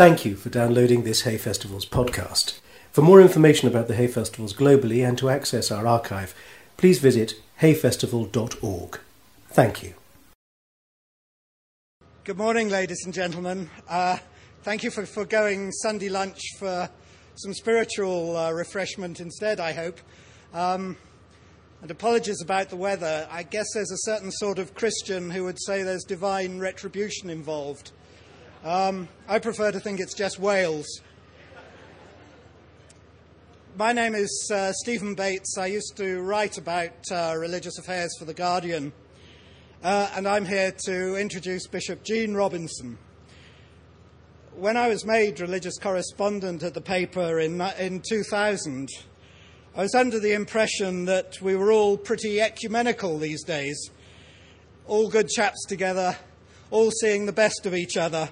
Thank you for downloading this Hay Festivals podcast. For more information about the Hay Festivals globally and to access our archive, please visit hayfestival.org. Thank you. Good morning, ladies and gentlemen. Uh, thank you for foregoing Sunday lunch for some spiritual uh, refreshment instead, I hope. Um, and apologies about the weather. I guess there's a certain sort of Christian who would say there's divine retribution involved. Um, I prefer to think it's just Wales. My name is uh, Stephen Bates. I used to write about uh, religious affairs for The Guardian, uh, and I'm here to introduce Bishop Gene Robinson. When I was made religious correspondent at the paper in, in 2000, I was under the impression that we were all pretty ecumenical these days, all good chaps together, all seeing the best of each other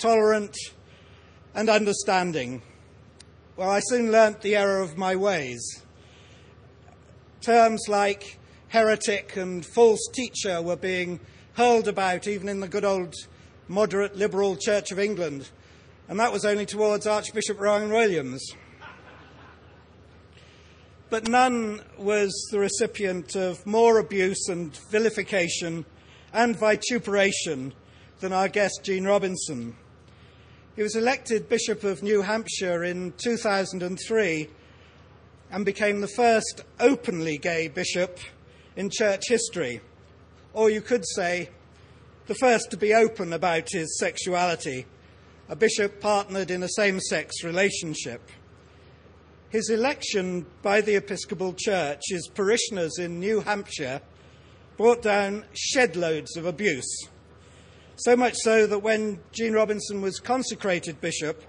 tolerant, and understanding. Well, I soon learnt the error of my ways. Terms like heretic and false teacher were being hurled about even in the good old moderate liberal Church of England, and that was only towards Archbishop Rowan Williams. But none was the recipient of more abuse and vilification and vituperation than our guest Gene Robinson. He was elected Bishop of New Hampshire in 2003 and became the first openly gay bishop in church history. Or you could say, the first to be open about his sexuality, a bishop partnered in a same sex relationship. His election by the Episcopal Church, his parishioners in New Hampshire, brought down shed loads of abuse so much so that when Gene Robinson was consecrated bishop,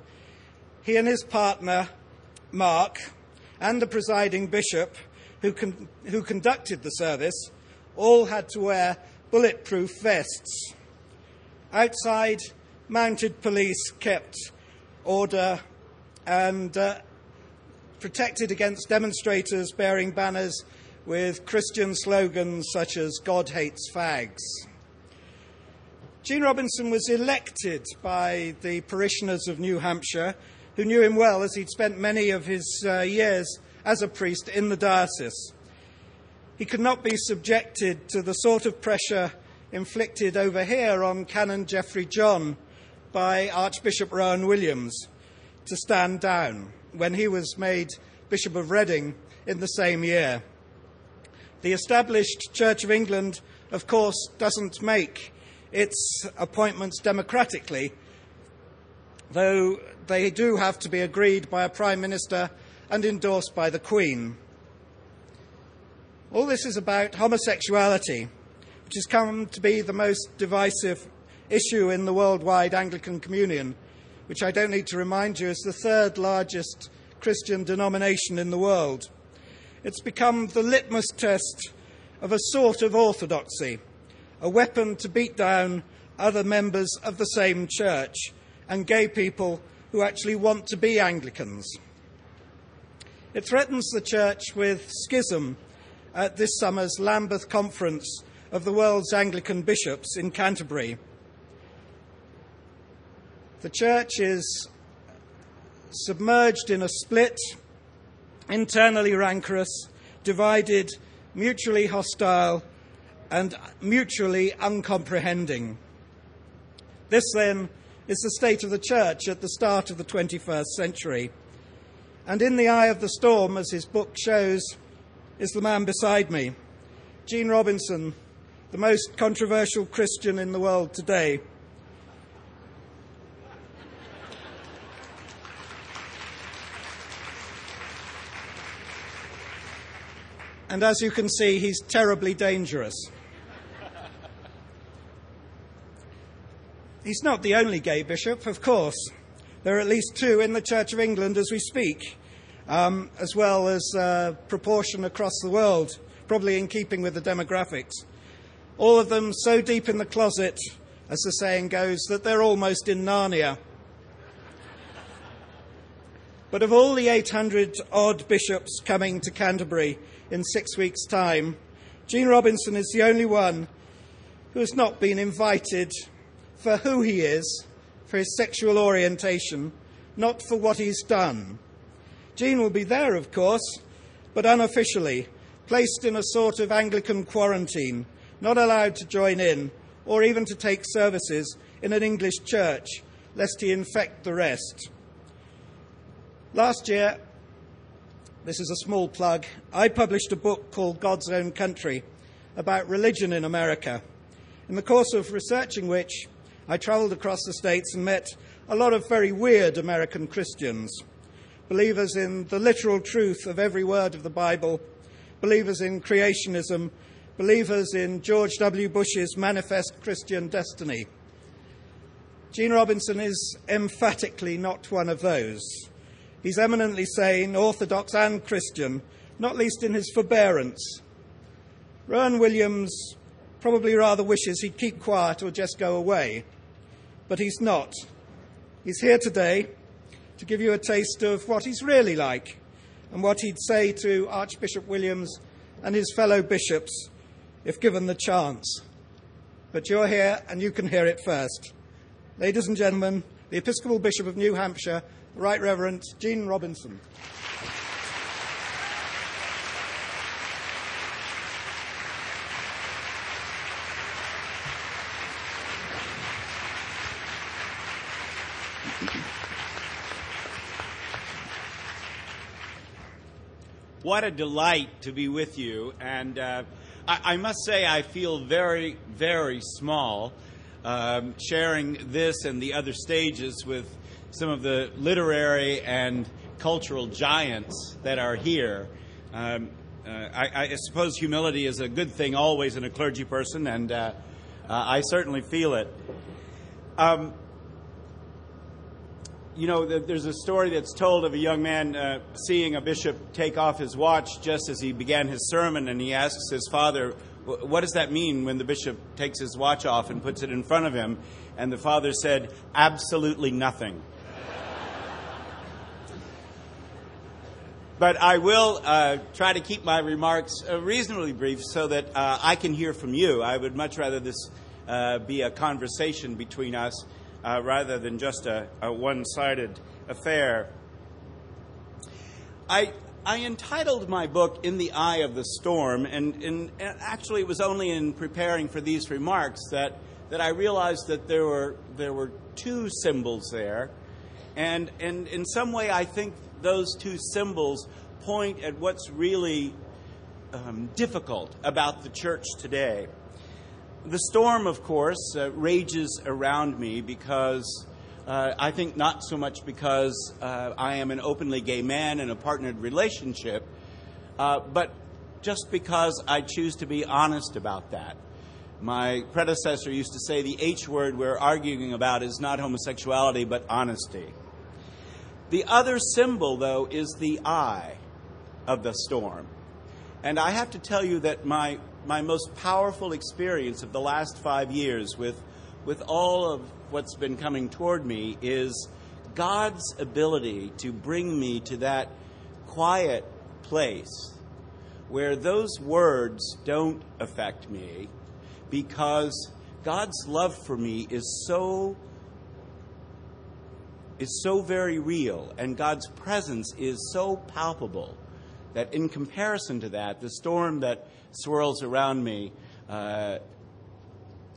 he and his partner, Mark, and the presiding bishop who, con- who conducted the service all had to wear bulletproof vests. Outside, mounted police kept order and uh, protected against demonstrators bearing banners with Christian slogans such as God hates fags. Gene Robinson was elected by the parishioners of New Hampshire, who knew him well as he'd spent many of his uh, years as a priest in the diocese. He could not be subjected to the sort of pressure inflicted over here on Canon Jeffrey John by Archbishop Rowan Williams to stand down when he was made Bishop of Reading in the same year. The established Church of England, of course, doesn't make its appointments democratically, though they do have to be agreed by a Prime Minister and endorsed by the Queen. All this is about homosexuality, which has come to be the most divisive issue in the worldwide Anglican Communion, which I don't need to remind you is the third largest Christian denomination in the world. It's become the litmus test of a sort of orthodoxy a weapon to beat down other members of the same church and gay people who actually want to be Anglicans. It threatens the church with schism at this summer's Lambeth Conference of the world's Anglican bishops in Canterbury. The church is submerged in a split, internally rancorous, divided, mutually hostile, and mutually uncomprehending. This, then, is the state of the church at the start of the 21st century. And in the eye of the storm, as his book shows, is the man beside me, Gene Robinson, the most controversial Christian in the world today. And as you can see, he's terribly dangerous. He's not the only gay bishop, of course. There are at least two in the Church of England as we speak, um, as well as a proportion across the world, probably in keeping with the demographics. All of them so deep in the closet, as the saying goes, that they're almost in Narnia. But of all the 800 odd bishops coming to Canterbury in six weeks' time, Gene Robinson is the only one who has not been invited for who he is, for his sexual orientation, not for what he's done. Gene will be there, of course, but unofficially, placed in a sort of Anglican quarantine, not allowed to join in or even to take services in an English church, lest he infect the rest. Last year, this is a small plug, I published a book called God's Own Country about religion in America, in the course of researching which I travelled across the States and met a lot of very weird American Christians, believers in the literal truth of every word of the Bible, believers in creationism, believers in George W. Bush's manifest Christian destiny. Gene Robinson is emphatically not one of those. He's eminently sane, orthodox, and Christian, not least in his forbearance. Rowan Williams probably rather wishes he'd keep quiet or just go away, but he's not. He's here today to give you a taste of what he's really like and what he'd say to Archbishop Williams and his fellow bishops if given the chance. But you're here and you can hear it first. Ladies and gentlemen, the Episcopal Bishop of New Hampshire, the Right Reverend Gene Robinson. What a delight to be with you. And uh, I, I, must say, I feel very, very small um, sharing this and the other stages with some of the literary and cultural giants that are here. Um, uh, I, I, suppose humility is a good thing always in a clergy person, and uh, uh I certainly feel it. Um, you know, there's a story that's told of a young man uh, seeing a bishop take off his watch just as he began his sermon, and he asks his father, What does that mean when the bishop takes his watch off and puts it in front of him? And the father said, Absolutely nothing. but I will uh, try to keep my remarks uh, reasonably brief so that uh, I can hear from you. I would much rather this uh, be a conversation between us uh, rather than just a, a one sided affair. I, I entitled my book In the Eye of the Storm, and, and, and, actually it was only in preparing for these remarks that, that I realized that there were, there were two symbols there. And, and in some way, I think those two symbols point at what's really um, difficult about the church today. The storm, of course, uh, rages around me because uh, I think not so much because uh, I am an openly gay man in a partnered relationship, uh, but just because I choose to be honest about that. My predecessor used to say the H word we're arguing about is not homosexuality, but honesty. The other symbol, though, is the eye of the storm. And I have to tell you that my my most powerful experience of the last five years with, with all of what's been coming toward me is God's ability to bring me to that quiet place where those words don't affect me because God's love for me is so is so very real and God's presence is so palpable that in comparison to that the storm that swirls around me uh,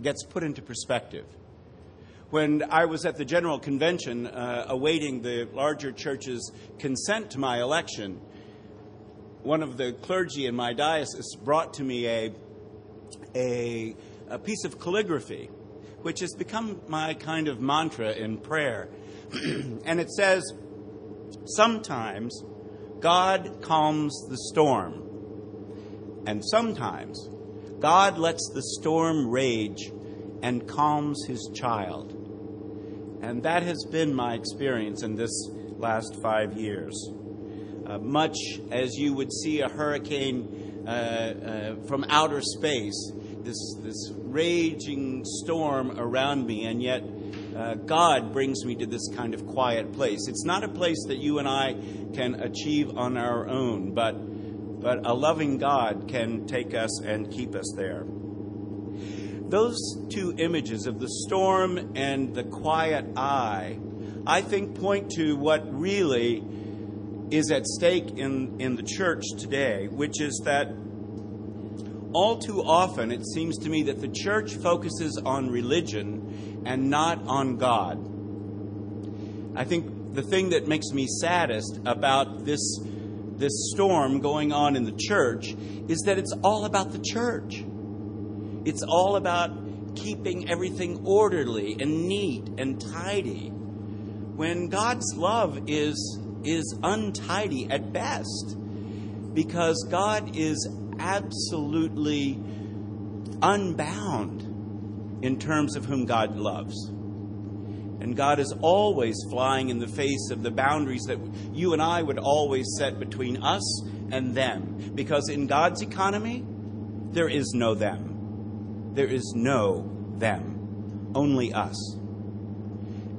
gets put into perspective. When I was at the General Convention uh, awaiting the larger church's consent to my election, one of the clergy in my diocese brought to me a, a, a piece of calligraphy, which has become my kind of mantra in prayer. and it says, Sometimes God calms the storm and sometimes God lets the storm rage and calms his child. And that has been my experience in this last five years. Uh, much as you would see a hurricane uh, uh, from outer space, this, this raging storm around me, and yet uh, God brings me to this kind of quiet place. It's not a place that you and I can achieve on our own, but but a loving God can take us and keep us there. those two images of the storm and the quiet eye, I think, point to what really is at stake in, in the church today, which is that all too often it seems to me that the church focuses on religion and not on God. I think the thing that makes me saddest about this, this storm going on in the church is that it's all about the church. It's all about keeping everything orderly and neat and tidy. When God's love is, is untidy at best, because God is absolutely unbound in terms of whom God loves. And God is always flying in the face of the boundaries that you and I would always set between us and them. Because in God's economy, there is no them. There is no them. Only us.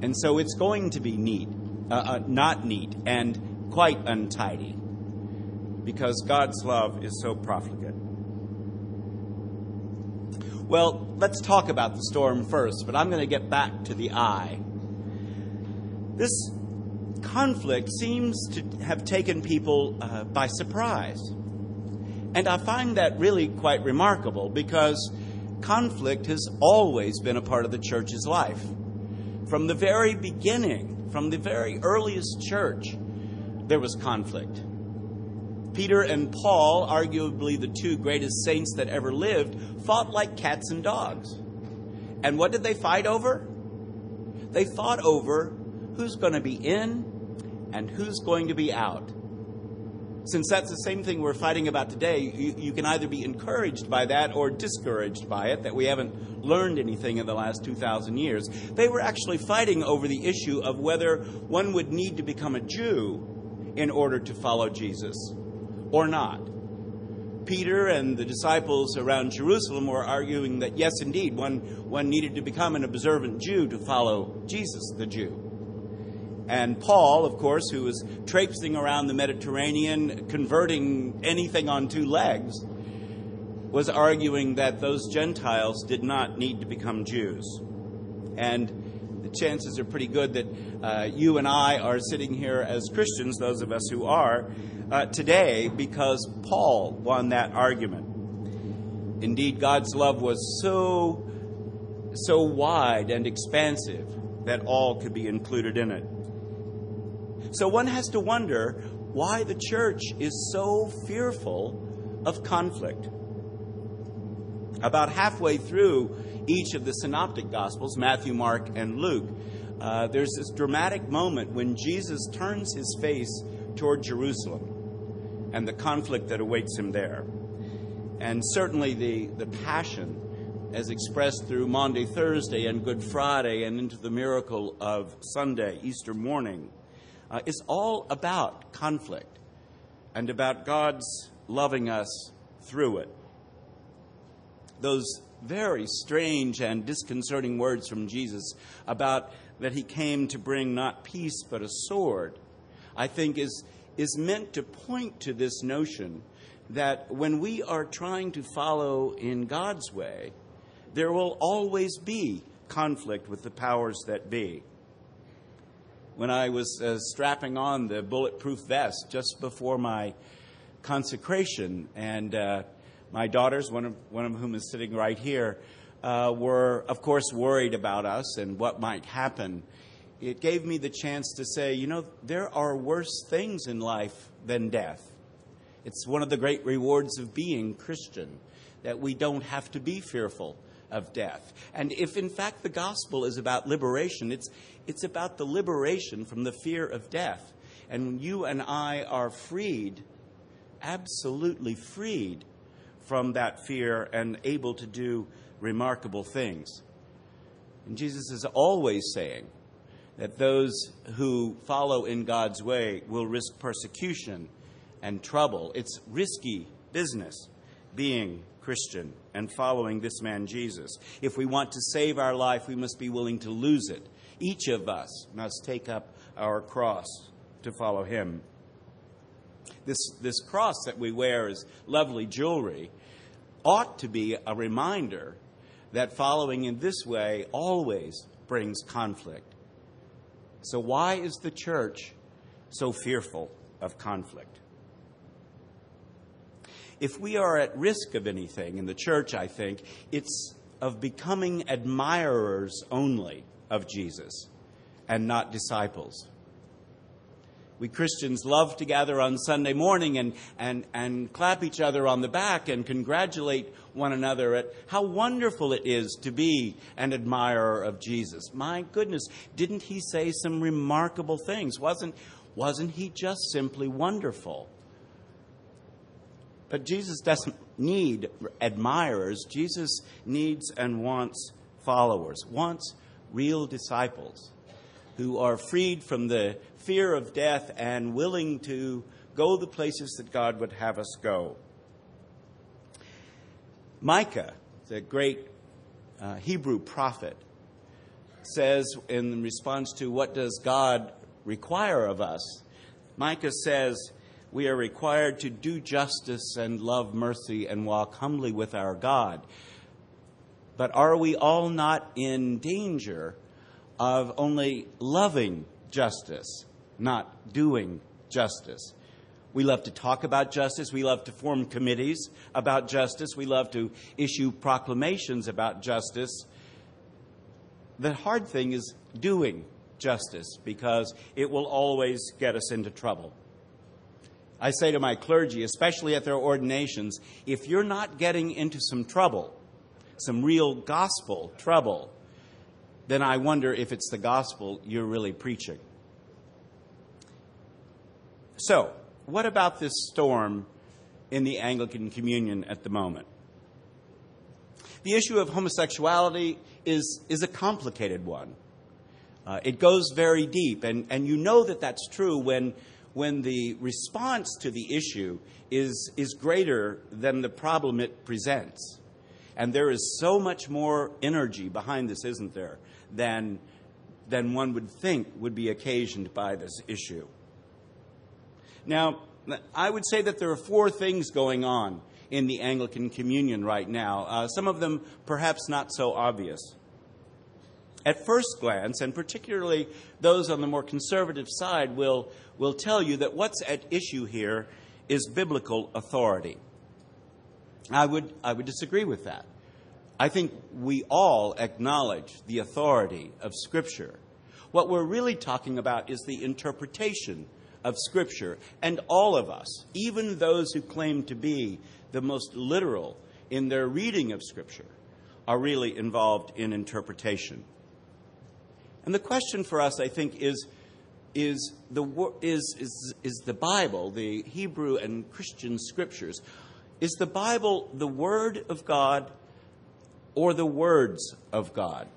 And so it's going to be neat, uh, uh, not neat, and quite untidy. Because God's love is so profligate. Well, let's talk about the storm first, but I'm going to get back to the eye. This conflict seems to have taken people uh, by surprise. And I find that really quite remarkable because conflict has always been a part of the church's life. From the very beginning, from the very earliest church, there was conflict. Peter and Paul, arguably the two greatest saints that ever lived, fought like cats and dogs. And what did they fight over? They fought over who's going to be in and who's going to be out. Since that's the same thing we're fighting about today, you, you, can either be encouraged by that or discouraged by it, that we haven't learned anything in the last 2,000 years. They were actually fighting over the issue of whether one would need to become a Jew in order to follow Jesus or not. Peter and the disciples around Jerusalem were arguing that, yes, indeed, one, one needed to become an observant Jew to follow Jesus, the Jew. And Paul, of course, who was traipsing around the Mediterranean, converting anything on two legs, was arguing that those Gentiles did not need to become Jews. And the chances are pretty good that uh, you and I are sitting here as Christians, those of us who are, uh, today because Paul won that argument. Indeed, God's love was so, so wide and expansive that all could be included in it. So one has to wonder why the church is so fearful of conflict. About halfway through each of the synoptic gospels, Matthew, Mark, and Luke, uh, there's this dramatic moment when Jesus turns his face toward Jerusalem and the conflict that awaits him there. And certainly the, the passion, as expressed through Maundy, Thursday, and Good Friday, and into the miracle of Sunday, Easter morning, uh, is all about conflict and about God's loving us through it. Those very strange and disconcerting words from Jesus about that he came to bring not peace but a sword, I think is, is meant to point to this notion that when we are trying to follow in God's way, there will always be conflict with the powers that be when I was uh, strapping on the bulletproof vest just before my consecration. And uh, my daughters, one of, one of whom is sitting right here, uh, were, of course, worried about us and what might happen. It gave me the chance to say, you know, there are worse things in life than death. It's one of the great rewards of being Christian that we don't have to be fearful of death. And if in fact the gospel is about liberation, it's, it's about the liberation from the fear of death. And when you and I are freed, absolutely freed from that fear and able to do remarkable things. And Jesus is always saying that those who follow in God's way will risk persecution and trouble. It's risky business being Christian and following this man Jesus. If we want to save our life, we must be willing to lose it. Each of us must take up our cross to follow him. This, this cross that we wear is lovely jewelry, ought to be a reminder that following in this way always brings conflict. So, why is the church so fearful of conflict? If we are at risk of anything in the church, I think, it's of becoming admirers only of Jesus and not disciples. We Christians love to gather on Sunday morning and, and, and clap each other on the back and congratulate one another at how wonderful it is to be an admirer of Jesus. My goodness, didn't he say some remarkable things? Wasn't, wasn't he just simply wonderful? But Jesus doesn't need admirers. Jesus needs and wants followers, wants real disciples who are freed from the fear of death and willing to go the places that God would have us go. Micah, the great uh, Hebrew prophet, says in response to what does God require of us, Micah says, we are required to do justice and love mercy and walk humbly with our God. But are we all not in danger of only loving justice, not doing justice? We love to talk about justice. We love to form committees about justice. We love to issue proclamations about justice. The hard thing is doing justice because it will always get us into trouble. I say to my clergy, especially at their ordinations, if you're not getting into some trouble, some real gospel trouble, then I wonder if it's the gospel you're really preaching. So, what about this storm in the Anglican Communion at the moment? The issue of homosexuality is, is a complicated one. Uh, it goes very deep, and, and you know that that's true when, when the response to the issue is, is greater than the problem it presents. And there is so much more energy behind this, isn't there, than, than one would think would be occasioned by this issue. Now, I would say that there are four things going on in the Anglican Communion right now, uh, some of them perhaps not so obvious. At first glance, and particularly those on the more conservative side, will, will tell you that what's at issue here is biblical authority. I would, I would disagree with that. I think we all acknowledge the authority of Scripture. What we're really talking about is the interpretation of Scripture. And all of us, even those who claim to be the most literal in their reading of Scripture, are really involved in interpretation. And the question for us, I think, is is the, is, is, is the Bible, the Hebrew and Christian scriptures, is the Bible the Word of God or the words of God?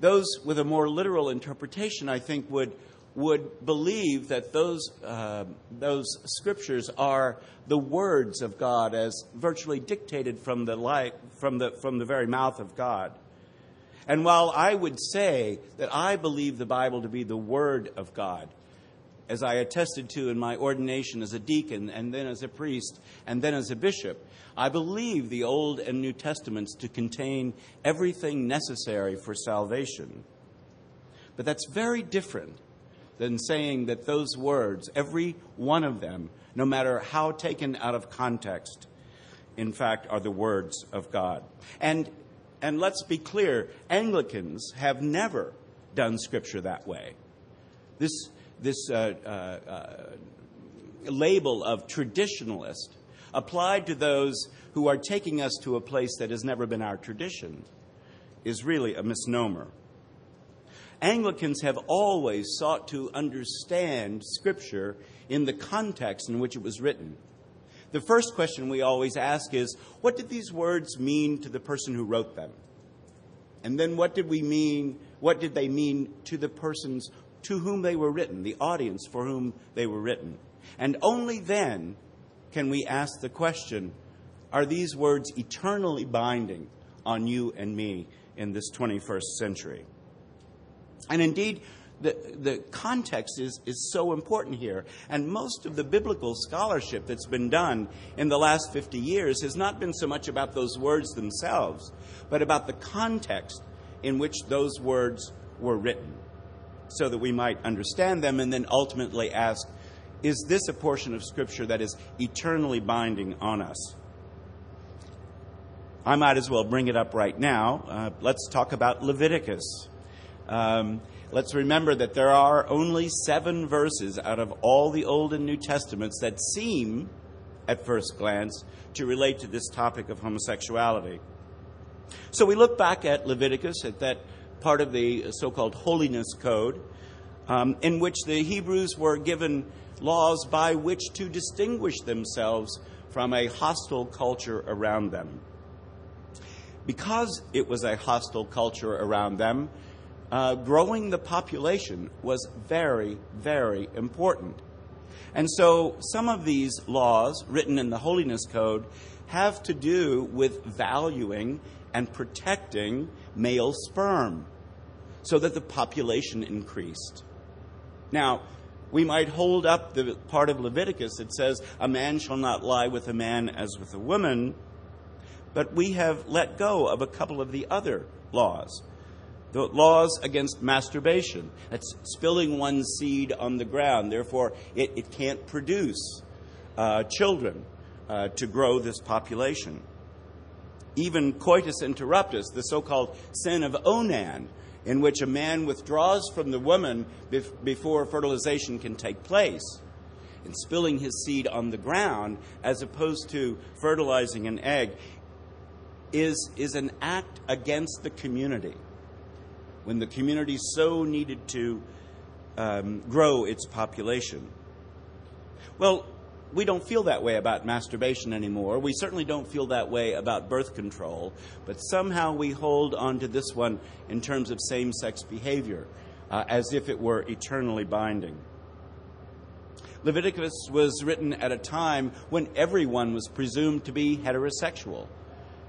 Those with a more literal interpretation, I think, would, would believe that those, uh, those scriptures are the words of God as virtually dictated from the, life, from, the, from the very mouth of God. And while I would say that I believe the Bible to be the Word of God, as I attested to in my ordination as a deacon, and then as a priest, and then as a bishop, I believe the Old and New Testaments to contain everything necessary for salvation. But that's very different than saying that those words, every one of them, no matter how taken out of context, in fact, are the words of God. And and let's be clear Anglicans have never done Scripture that way. This, this uh, uh, uh, label of traditionalist applied to those who are taking us to a place that has never been our tradition is really a misnomer. Anglicans have always sought to understand Scripture in the context in which it was written the first question we always ask is what did these words mean to the person who wrote them? And then what did we mean, what did they mean to the persons to whom they were written, the audience for whom they were written? And only then can we ask the question are these words eternally binding on you and me in this 21st century? And indeed, the, the context is, is so important here. And most of the biblical scholarship that's been done in the last 50 years has not been so much about those words themselves, but about the context in which those words were written, so that we might understand them and then ultimately ask, is this a portion of Scripture that is eternally binding on us? I might as well bring it up right now. Uh, let's talk about Leviticus. Um, let's remember that there are only seven verses out of all the Old and New Testaments that seem, at first glance, to relate to this topic of homosexuality. So we look back at Leviticus, at that part of the so called Holiness Code, um, in which the Hebrews were given laws by which to distinguish themselves from a hostile culture around them. Because it was a hostile culture around them, uh, growing the population was very, very important. And so some of these laws written in the Holiness Code have to do with valuing and protecting male sperm so that the population increased. Now, we might hold up the part of Leviticus that says, A man shall not lie with a man as with a woman, but we have let go of a couple of the other laws the laws against masturbation. That's spilling one's seed on the ground. Therefore, it, it can't produce uh, children uh, to grow this population. Even coitus interruptus, the so called sin of Onan, in which a man withdraws from the woman bef- before fertilization can take place, and spilling his seed on the ground as opposed to fertilizing an egg, is, is an act against the community when the community so needed to um, grow its population. Well, we don't feel that way about masturbation anymore. We certainly don't feel that way about birth control, but somehow we hold on to this one in terms of same sex behavior, uh, as if it were eternally binding. Leviticus was written at a time when everyone was presumed to be heterosexual.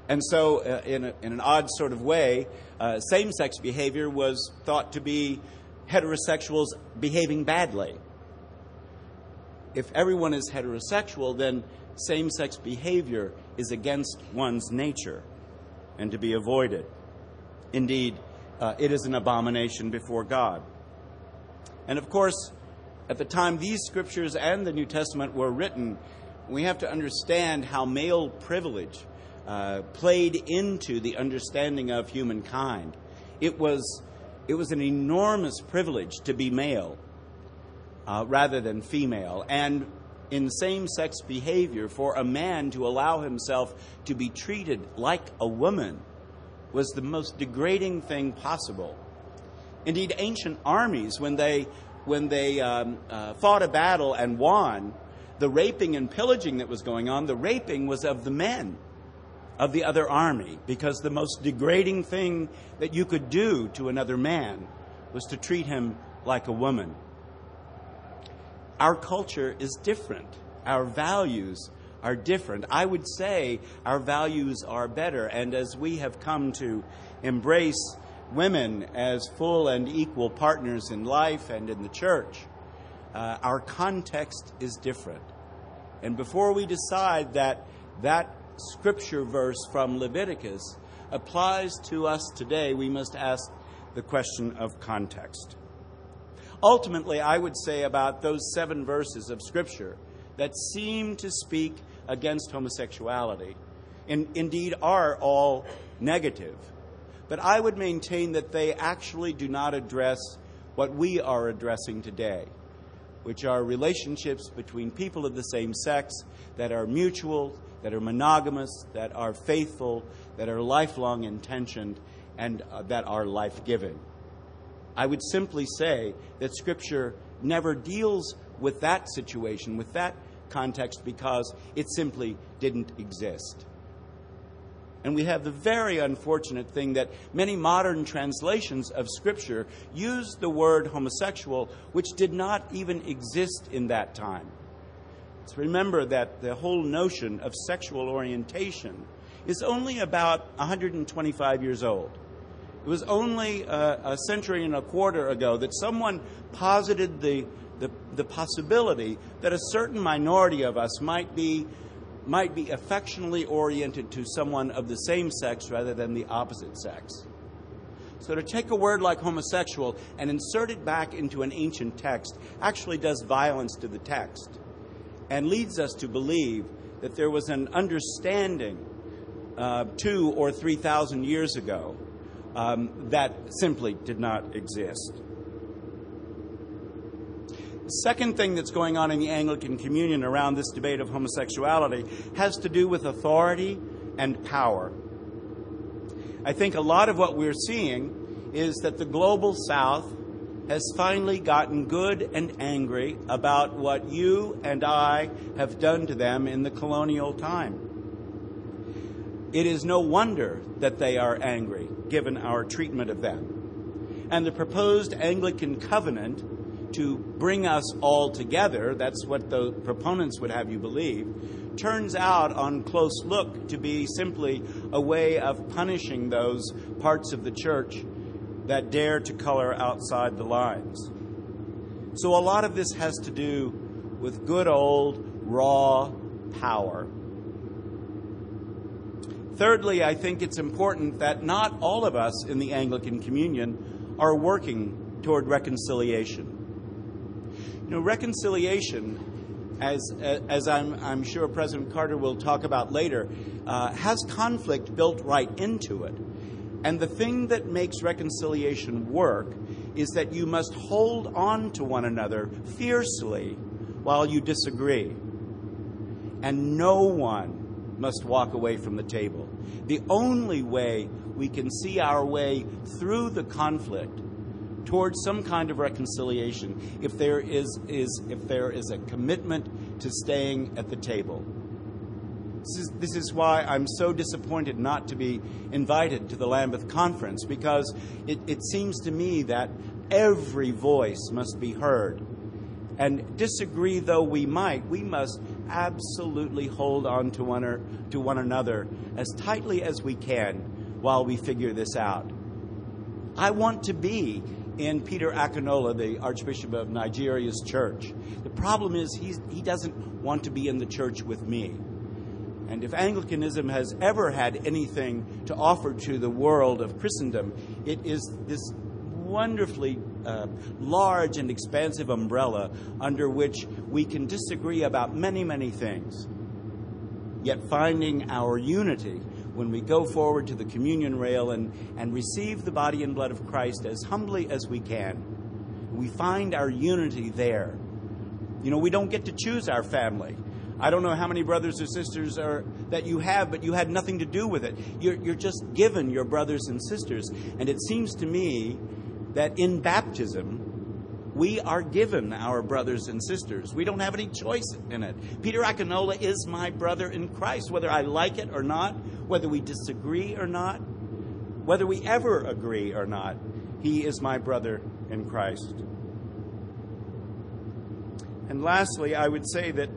And so, uh, in, a, in, an odd sort of way, uh, same sex behavior was thought to be heterosexuals behaving badly. If everyone is heterosexual, then same sex behavior is against one's nature and to be avoided. Indeed, uh, it is an abomination before God. And of course, at the time these scriptures and the New Testament were written, we have to understand how male privilege uh, played into the understanding of humankind. It was, it was an enormous privilege to be male uh, rather than female. And in same sex behavior, for a man to allow himself to be treated like a woman was the most degrading thing possible. Indeed, ancient armies, when they, when they um, uh, fought a battle and won, the raping and pillaging that was going on, the raping was of the men of the other army because the most degrading thing that you could do to another man was to treat him like a woman. Our culture is different. Our values are different. I would say our values are better, and as we have come to embrace women as full and equal partners in life and in the church, uh, our context is different. And before we decide that that scripture verse from Leviticus applies to us today, we must ask the question of context. Ultimately, I would say about those seven verses of scripture that seem to speak against homosexuality, and indeed are all negative. But I would maintain that they actually do not address what we are addressing today, which are relationships between people of the same sex that are mutual, that are monogamous, that are faithful, that are lifelong intentioned, and uh, that are life giving. I would simply say that Scripture never deals with that situation, with that context, because it simply didn't exist. And we have the very unfortunate thing that many modern translations of Scripture use the word homosexual, which did not even exist in that time. Let's remember that the whole notion of sexual orientation is only about 125 years old. It was only a, a century and a quarter ago that someone posited the, the, the possibility that a certain minority of us might be might be affectionately oriented to someone of the same sex rather than the opposite sex. So to take a word like homosexual and insert it back into an ancient text actually does violence to the text and leads us to believe that there was an understanding uh, two or three thousand years ago um, that simply did not exist. The second thing that's going on in the Anglican Communion around this debate of homosexuality has to do with authority and power. I think a lot of what we're seeing is that the global south has finally gotten good and angry about what you and I have done to them in the colonial time. It is no wonder that they are angry, given our treatment of them. And the proposed Anglican covenant to bring us all together, that's what the proponents would have you believe, turns out on close look to be simply a way of punishing those parts of the church that dare to color outside the lines. So a lot of this has to do with good old raw power. Thirdly, I think it's important that not all of us in the Anglican Communion are working toward reconciliation. You know, reconciliation, as, as I'm, I'm sure President Carter will talk about later, uh, has conflict built right into it. And the thing that makes reconciliation work is that you must hold on to one another fiercely while you disagree. And no one must walk away from the table. The only way we can see our way through the conflict towards some kind of reconciliation if there is, is if there is a commitment to staying at the table. This is, this is why I'm so disappointed not to be invited to the Lambeth Conference because it, it seems to me that every voice must be heard. And disagree though we might, we must absolutely hold on to one, or, to one another as tightly as we can while we figure this out. I want to be in Peter Akinola, the Archbishop of Nigeria's church. The problem is he doesn't want to be in the church with me. And if Anglicanism has ever had anything to offer to the world of Christendom, it is this wonderfully uh, large and expansive umbrella under which we can disagree about many, many things. Yet finding our unity when we go forward to the communion rail and, and receive the body and blood of Christ as humbly as we can, we find our unity there. You know, we don't get to choose our family. I don't know how many brothers or sisters are, that you have, but you had nothing to do with it. You're, you're just given your brothers and sisters. And it seems to me that in baptism, we are given our brothers and sisters. We don't have any choice in it. Peter Akinola is my brother in Christ, whether I like it or not, whether we disagree or not, whether we ever agree or not. He is my brother in Christ. And lastly, I would say that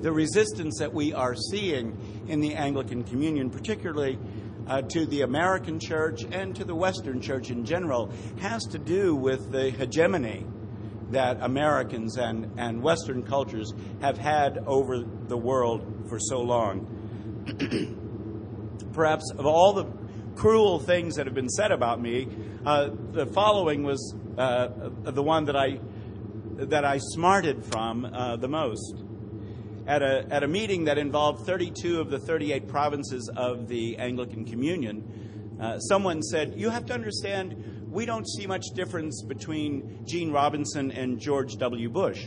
the resistance that we are seeing in the Anglican Communion, particularly uh, to the American church and to the Western church in general, has to do with the hegemony that Americans and, and Western cultures have had over the world for so long. Perhaps of all the cruel things that have been said about me, uh, the following was uh, the one that I that I smarted from uh, the most at a, at a meeting that involved 32 of the 38 provinces of the Anglican Communion, uh, someone said, You have to understand, we don't see much difference between Gene Robinson and George W. Bush.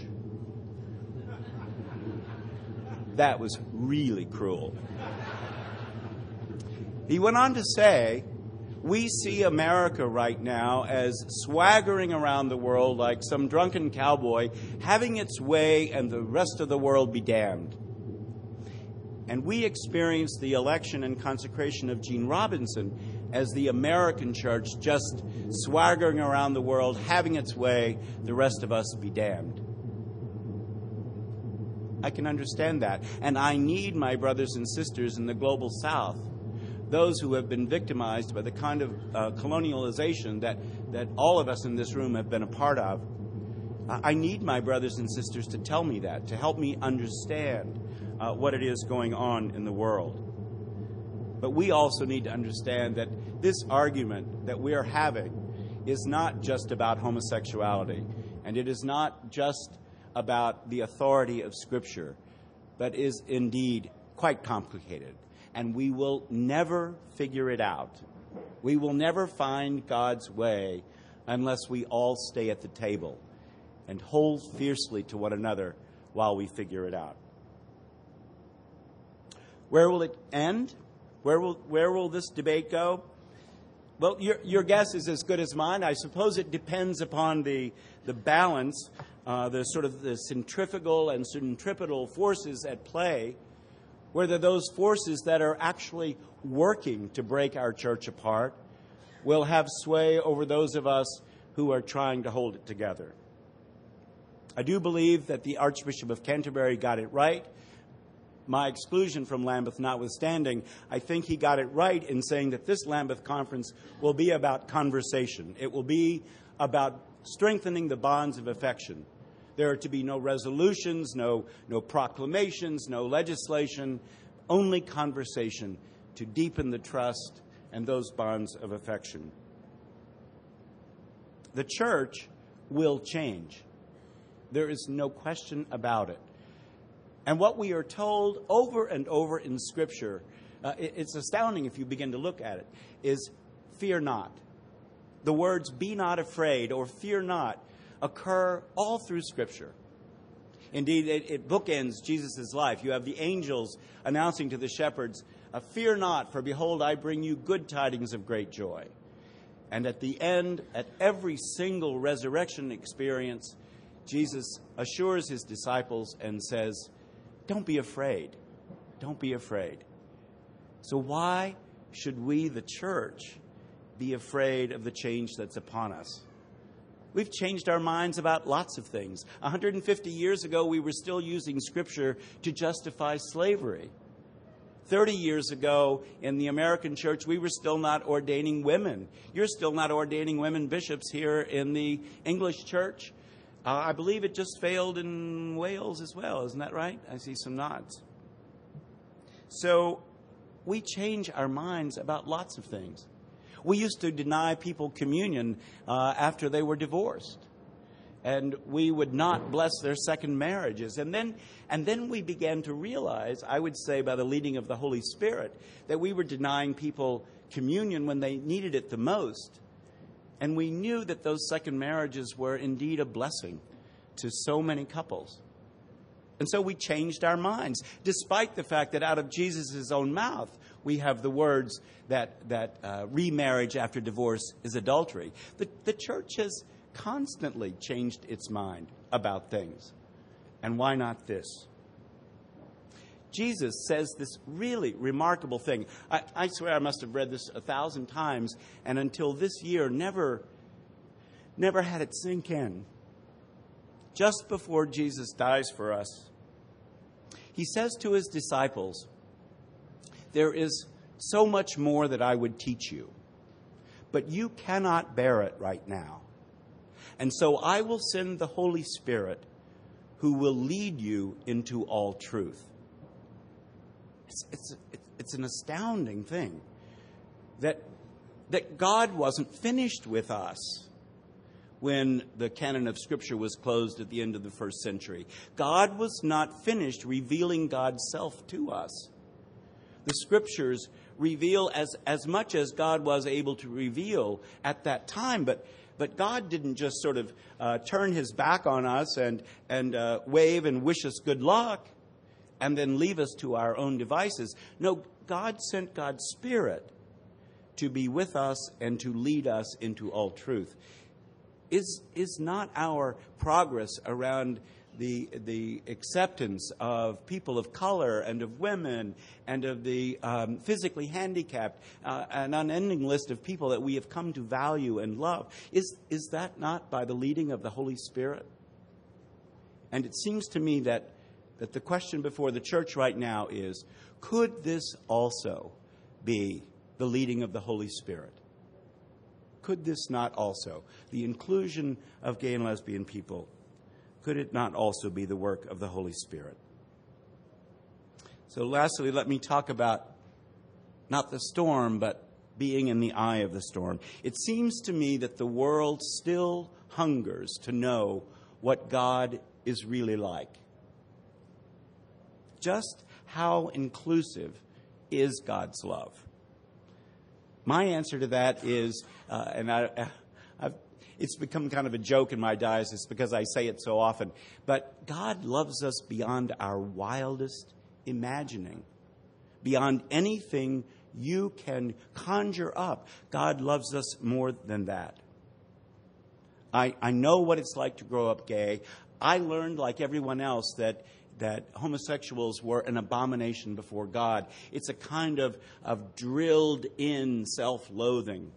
That was really cruel. He went on to say we see America right now as swaggering around the world like some drunken cowboy, having its way, and the rest of the world be damned. And we experience the election and consecration of Gene Robinson as the American church just swaggering around the world, having its way, the rest of us be damned. I can understand that. And I need my brothers and sisters in the global south those who have been victimized by the kind of uh, colonialization that, that all of us in this room have been a part of. I need my brothers and sisters to tell me that, to help me understand uh, what it is going on in the world. But we also need to understand that this argument that we are having is not just about homosexuality, and it is not just about the authority of Scripture, but is indeed quite complicated. And we will never figure it out. We will never find God's way unless we all stay at the table and hold fiercely to one another while we figure it out. Where will it end? Where will, where will this debate go? Well, your, your guess is as good as mine. I suppose it depends upon the, the balance, uh, the sort of the centrifugal and centripetal forces at play, whether those forces that are actually working to break our church apart will have sway over those of us who are trying to hold it together. I do believe that the Archbishop of Canterbury got it right my exclusion from Lambeth notwithstanding, I think he got it right in saying that this Lambeth conference will be about conversation. It will be about strengthening the bonds of affection. There are to be no resolutions, no, no proclamations, no legislation, only conversation to deepen the trust and those bonds of affection. The church will change. There is no question about it. And what we are told over and over in Scripture, uh, it, it's astounding if you begin to look at it, is fear not. The words be not afraid or fear not occur all through Scripture. Indeed, it, it bookends Jesus' life. You have the angels announcing to the shepherds, uh, Fear not, for behold, I bring you good tidings of great joy. And at the end, at every single resurrection experience, Jesus assures his disciples and says, don't be afraid. Don't be afraid. So, why should we, the church, be afraid of the change that's upon us? We've changed our minds about lots of things. 150 years ago, we were still using Scripture to justify slavery. 30 years ago, in the American church, we were still not ordaining women. You're still not ordaining women bishops here in the English church. Uh, I believe it just failed in Wales as well. Isn't that right? I see some nods. So we change our minds about lots of things. We used to deny people communion uh, after they were divorced. And we would not bless their second marriages. And then, and then we began to realize, I would say by the leading of the Holy Spirit, that we were denying people communion when they needed it the most and we knew that those second marriages were indeed a blessing to so many couples. And so we changed our minds, despite the fact that out of Jesus' own mouth, we have the words that, that uh, remarriage after divorce is adultery. The, the church has constantly changed its mind about things. And why not this? Jesus says this really remarkable thing. I, I, swear I must have read this a thousand times, and until this year, never, never had it sink in. Just before Jesus dies for us, he says to his disciples, There is so much more that I would teach you, but you cannot bear it right now. And so I will send the Holy Spirit who will lead you into all truth. It's, it's, it's an astounding thing that, that God wasn't finished with us when the canon of Scripture was closed at the end of the first century. God was not finished revealing God's self to us. The Scriptures reveal as, as much as God was able to reveal at that time, but but God didn't just sort of uh, turn his back on us and, and uh, wave and wish us good luck and then leave us to our own devices. No, God sent God's Spirit to be with us and to lead us into all truth. Is, is not our progress around the, the acceptance of people of color and of women and of the um, physically handicapped, uh, an unending list of people that we have come to value and love, is, is that not by the leading of the Holy Spirit? And it seems to me that that the question before the church right now is could this also be the leading of the Holy Spirit? Could this not also, the inclusion of gay and lesbian people, could it not also be the work of the Holy Spirit? So, lastly, let me talk about not the storm, but being in the eye of the storm. It seems to me that the world still hungers to know what God is really like. Just how inclusive is God's love? My answer to that is, uh, and I, I've, it's become kind of a joke in my diocese because I say it so often, but God loves us beyond our wildest imagining, beyond anything you can conjure up. God loves us more than that. I, I know what it's like to grow up gay. I learned, like everyone else, that that homosexuals were an abomination before God. It's a kind of, of drilled in self loathing.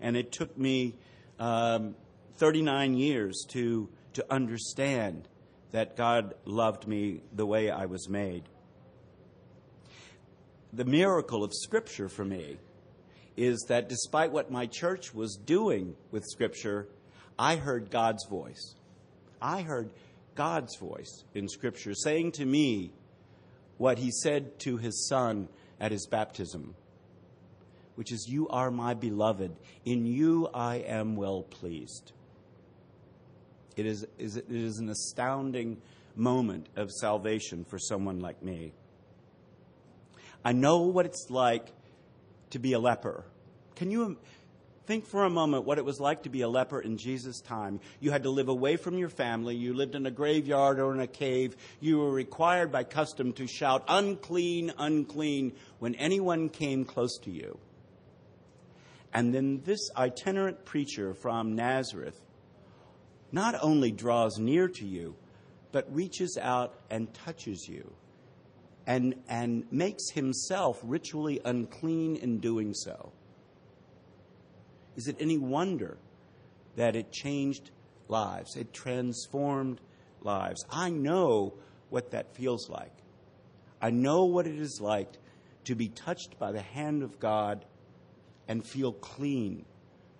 And it took me um, 39 years to, to understand that God loved me the way I was made. The miracle of Scripture for me is that despite what my church was doing with Scripture, I heard God's voice. I heard God's voice in Scripture saying to me what he said to his son at his baptism, which is, You are my beloved. In you I am well pleased. It is, it is an astounding moment of salvation for someone like me. I know what it's like to be a leper. Can you Think for a moment what it was like to be a leper in Jesus' time. You had to live away from your family. You lived in a graveyard or in a cave. You were required by custom to shout, unclean, unclean, when anyone came close to you. And then this itinerant preacher from Nazareth not only draws near to you, but reaches out and touches you and, and makes himself ritually unclean in doing so. Is it any wonder that it changed lives? It transformed lives. I know what that feels like. I know what it is like to be touched by the hand of God and feel clean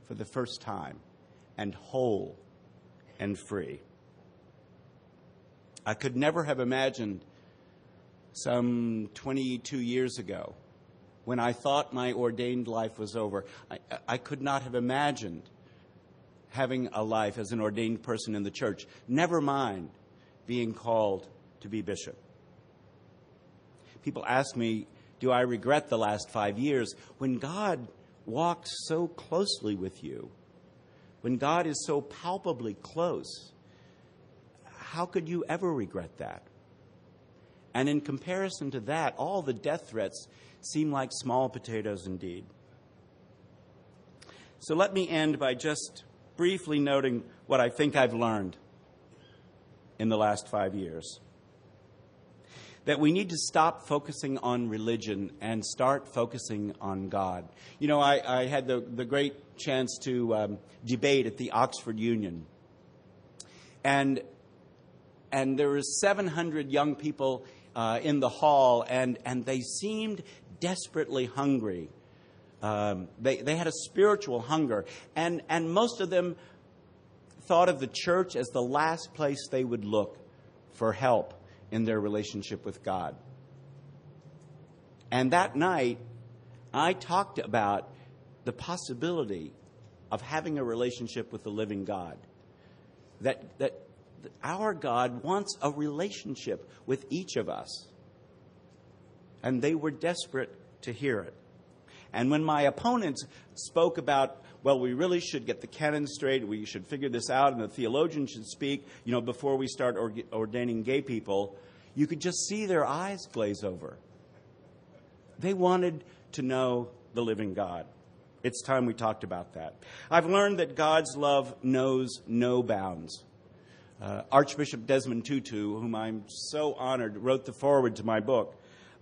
for the first time and whole and free. I could never have imagined some 22 years ago when I thought my ordained life was over. I, I could not have imagined having a life as an ordained person in the church, never mind being called to be bishop. People ask me, do I regret the last five years? When God walks so closely with you, when God is so palpably close, how could you ever regret that? And in comparison to that, all the death threats seem like small potatoes indeed. So let me end by just briefly noting what I think I've learned in the last five years. That we need to stop focusing on religion and start focusing on God. You know, I, I had the, the great chance to um, debate at the Oxford Union. And, and there were 700 young people uh, in the hall, and, and they seemed desperately hungry. Um, they, they had a spiritual hunger, and, and most of them thought of the church as the last place they would look for help in their relationship with God. And that night, I talked about the possibility of having a relationship with the living God. That, that our God wants a relationship with each of us and they were desperate to hear it. And when my opponents spoke about, well, we really should get the canon straight, we should figure this out, and the theologian should speak, you know, before we start ordaining gay people, you could just see their eyes glaze over. They wanted to know the living God. It's time we talked about that. I've learned that God's love knows no bounds. Uh, Archbishop Desmond Tutu, whom I'm so honored, wrote the foreword to my book.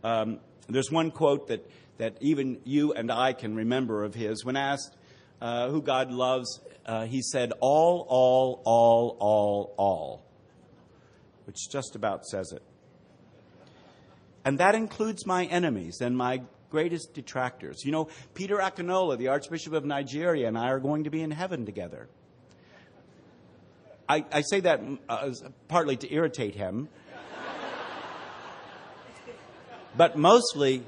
Um, there's one quote that, that even you and I can remember of his. When asked uh, who God loves, uh, he said, All, all, all, all, all, which just about says it. And that includes my enemies and my greatest detractors. You know, Peter Akinola, the Archbishop of Nigeria, and I are going to be in heaven together. I, I say that uh, partly to irritate him, but mostly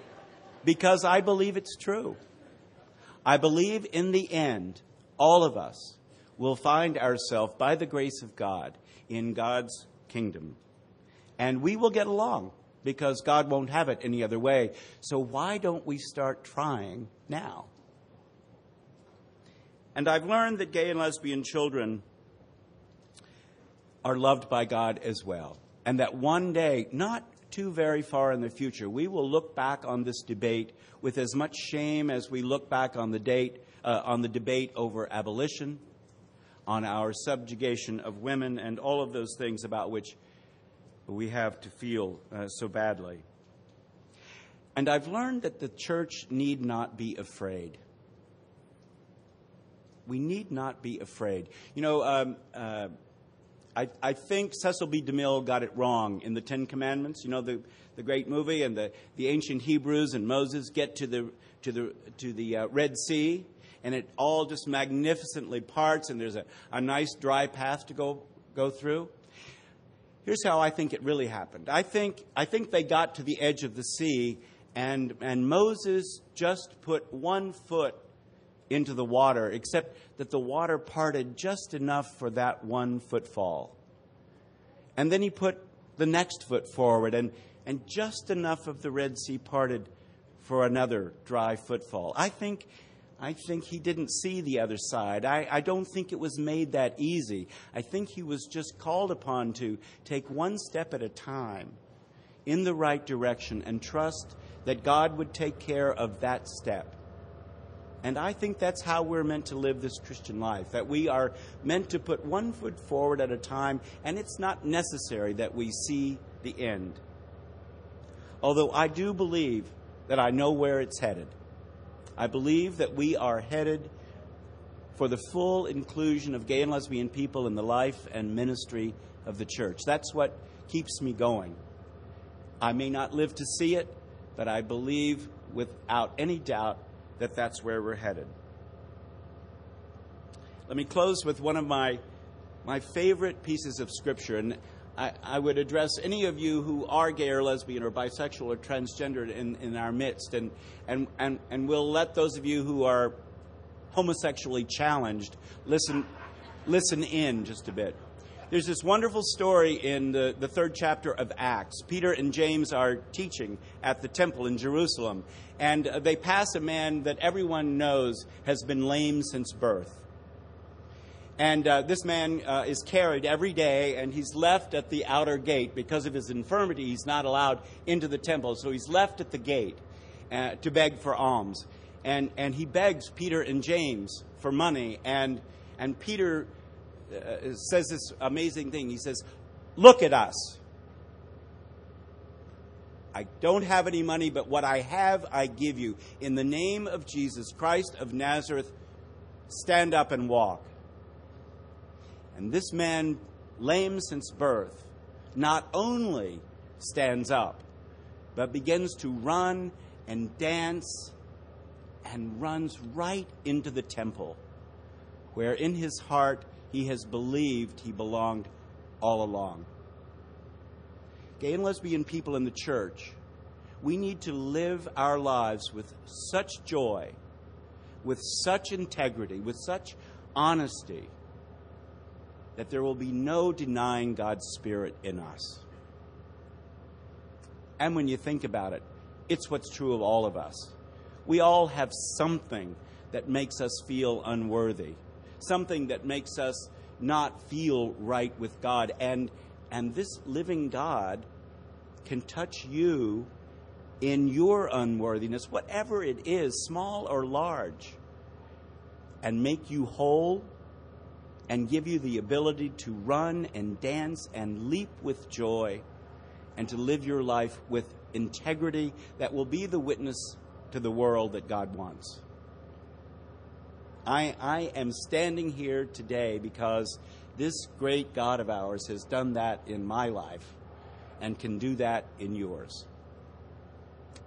because I believe it's true. I believe in the end, all of us will find ourselves, by the grace of God, in God's kingdom. And we will get along because God won't have it any other way. So why don't we start trying now? And I've learned that gay and lesbian children are loved by God as well. And that one day, not too very far in the future, we will look back on this debate with as much shame as we look back on the date uh, on the debate over abolition, on our subjugation of women, and all of those things about which we have to feel uh, so badly. And I've learned that the church need not be afraid. We need not be afraid. You know, um, uh, I, I, think Cecil B. DeMille got it wrong in the Ten Commandments. You know, the, the great movie, and the, the ancient Hebrews and Moses get to the, to the, to the uh, Red Sea, and it all just magnificently parts, and there's a, a nice dry path to go, go through. Here's how I think it really happened. I think, I think they got to the edge of the sea, and, and Moses just put one foot into the water, except that the water parted just enough for that one footfall. And then he put the next foot forward, and, and just enough of the Red Sea parted for another dry footfall. I think I think he didn't see the other side. I, I, don't think it was made that easy. I think he was just called upon to take one step at a time in the right direction and trust that God would take care of that step. And I think that's how we're meant to live this Christian life, that we are meant to put one foot forward at a time, and it's not necessary that we see the end. Although I do believe that I know where it's headed. I believe that we are headed for the full inclusion of gay and lesbian people in the life and ministry of the church. That's what keeps me going. I may not live to see it, but I believe without any doubt that that's where we're headed. Let me close with one of my, my favorite pieces of Scripture. And I, I, would address any of you who are gay or lesbian or bisexual or transgendered in, in our midst. And, and, and, and we'll let those of you who are homosexually challenged listen, listen in just a bit. There's this wonderful story in the, the third chapter of Acts. Peter and James are teaching at the temple in Jerusalem, and they pass a man that everyone knows has been lame since birth. And uh, this man uh, is carried every day, and he's left at the outer gate because of his infirmity. He's not allowed into the temple, so he's left at the gate uh, to beg for alms. And, and he begs Peter and James for money, and, and Peter uh, says this amazing thing. He says, Look at us. I don't have any money, but what I have, I give you. In the name of Jesus Christ of Nazareth, stand up and walk. And this man, lame since birth, not only stands up, but begins to run and dance and runs right into the temple, where in his heart he has believed he belonged all along. Gay and lesbian people in the church, we need to live our lives with such joy, with such integrity, with such honesty that there will be no denying God's Spirit in us. And when you think about it, it's what's true of all of us. We all have something that makes us feel unworthy, something that makes us not feel right with God. And, and this living God can touch you in your unworthiness, whatever it is, small or large, and make you whole and give you the ability to run and dance and leap with joy and to live your life with integrity that will be the witness to the world that God wants. I, I am standing here today because this great God of ours has done that in my life and can do that in yours.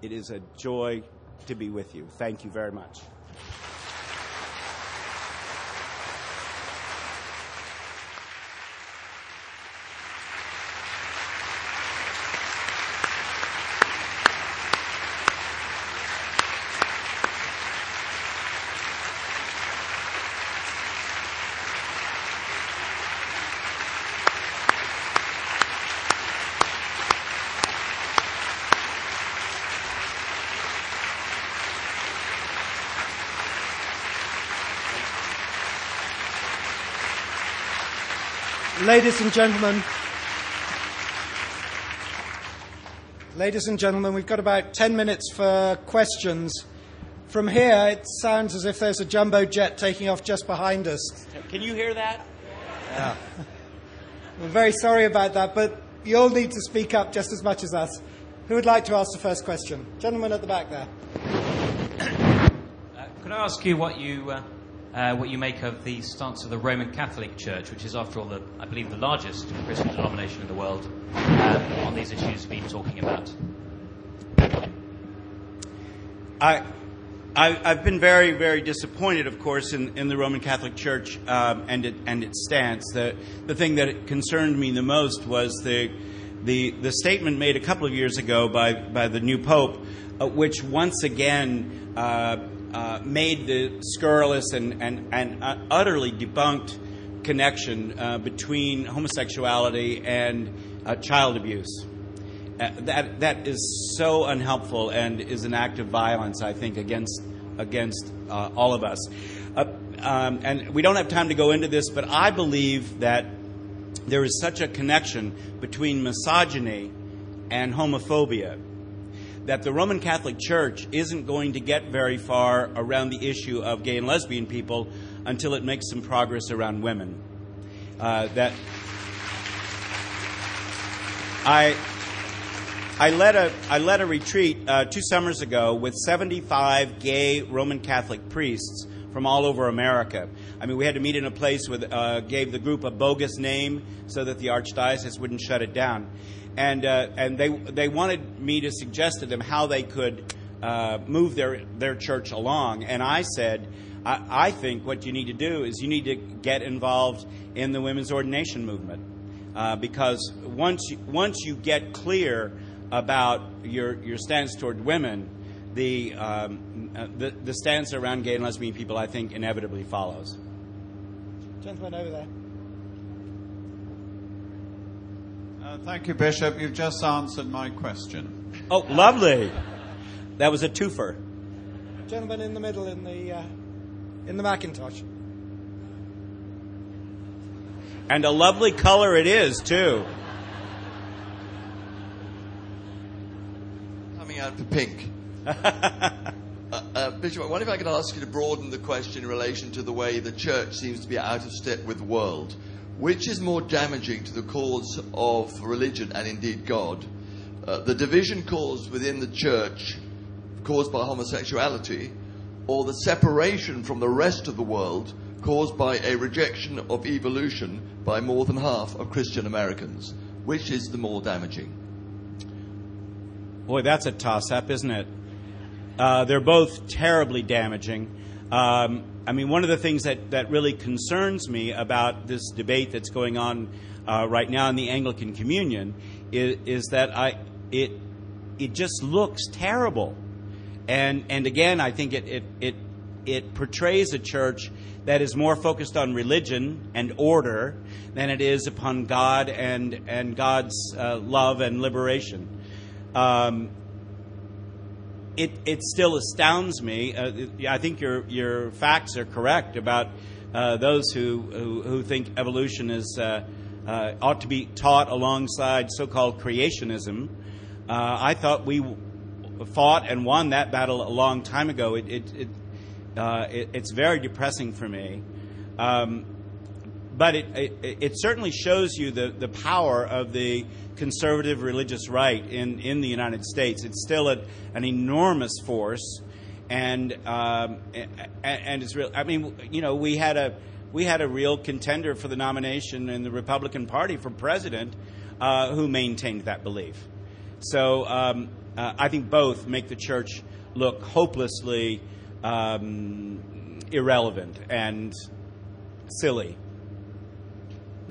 It is a joy to be with you. Thank you very much. Ladies and gentlemen, ladies and gentlemen, we've got about 10 minutes for questions. From here, it sounds as if there's a jumbo jet taking off just behind us. Can you hear that? We're very sorry about that, but you all need to speak up just as much as us. Who would like to ask the first question? Gentleman at the back there. Uh, could I ask you what you uh, uh, what you make of the stance of the Roman Catholic Church, which is, after all, the, I believe, the largest Christian denomination in the world, uh, on these issues we've been talking about? I, I, have been very, very disappointed, of course, in, in the Roman Catholic Church um, and, it, and its stance. The, the thing that concerned me the most was the, the, the statement made a couple of years ago by, by the new Pope, uh, which once again uh, uh, made the scurrilous and, and, and uh, utterly debunked connection uh, between homosexuality and uh, child abuse. Uh, that, that is so unhelpful and is an act of violence, I think, against, against all of us. Um, and we don't have time to go into this, but I believe that there is such a connection between misogyny and homophobia that the Roman Catholic Church isn't going to get very far around the issue of gay and lesbian people until it makes some progress around women. Uh, that I. I led a, I led a retreat uh, two summers ago with 75 gay Roman Catholic priests from all over America. I mean, we had to meet in a place with uh, gave the group a bogus name so that the archdiocese wouldn't shut it down and uh, and they they wanted me to suggest to them how they could uh, move their their church along. And I said, I, I, think what you need to do is you need to get involved in the women's ordination movement uh, because once you, once you get clear about your your stance toward women, the, um, the the stance around gay and lesbian people, I think, inevitably follows. Gentleman over there. Uh, thank you, Bishop. You've just answered my question. Oh, lovely. That was a twofer. Gentleman in the middle in the uh, in the Macintosh. And a lovely color it is too. Coming out for pink. uh, uh, Bishop, I wonder if I could ask you to broaden the question in relation to the way the church seems to be out of step with the world. Which is more damaging to the cause of religion and indeed God? Uh, the division caused within the church, caused by homosexuality, or the separation from the rest of the world caused by a rejection of evolution by more than half of Christian Americans? Which is the more damaging? Boy, that's a toss up, isn't it? Uh, they're both terribly damaging. Um, I mean, one of the things that, that really concerns me about this debate that's going on uh, right now in the Anglican Communion is, is that I, it, it just looks terrible. And, and again, I think it, it, it, it portrays a church that is more focused on religion and order than it is upon God and, and God's uh, love and liberation. Um, it, it still astounds me. Uh, I think your, your facts are correct about uh, those who, who, who, think evolution is, uh, uh ought to be taught alongside so called creationism. Uh, I thought we fought and won that battle a long time ago. It, it, it, uh, it's very depressing for me. Um, but it, it, it, certainly shows you the, the power of the conservative religious right in, in the United States. It's still a, an enormous force, and um, and it's real. I mean, you know, we had a we had a real contender for the nomination in the Republican Party for president uh, who maintained that belief. So um, uh, I think both make the church look hopelessly um, irrelevant and silly.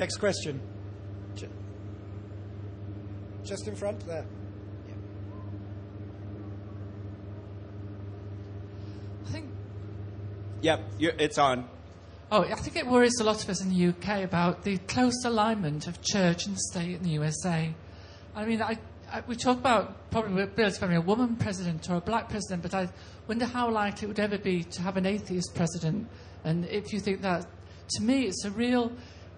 Next question. Just in front there. I think Yep, you're, it's on. Oh, I think it worries a lot of us in the UK about the close alignment of church and state in the USA. I mean, I, I, we talk about probably Bill's having a woman president or a black president, but I wonder how likely it would ever be to have an atheist president. And if you think that, to me, it's a real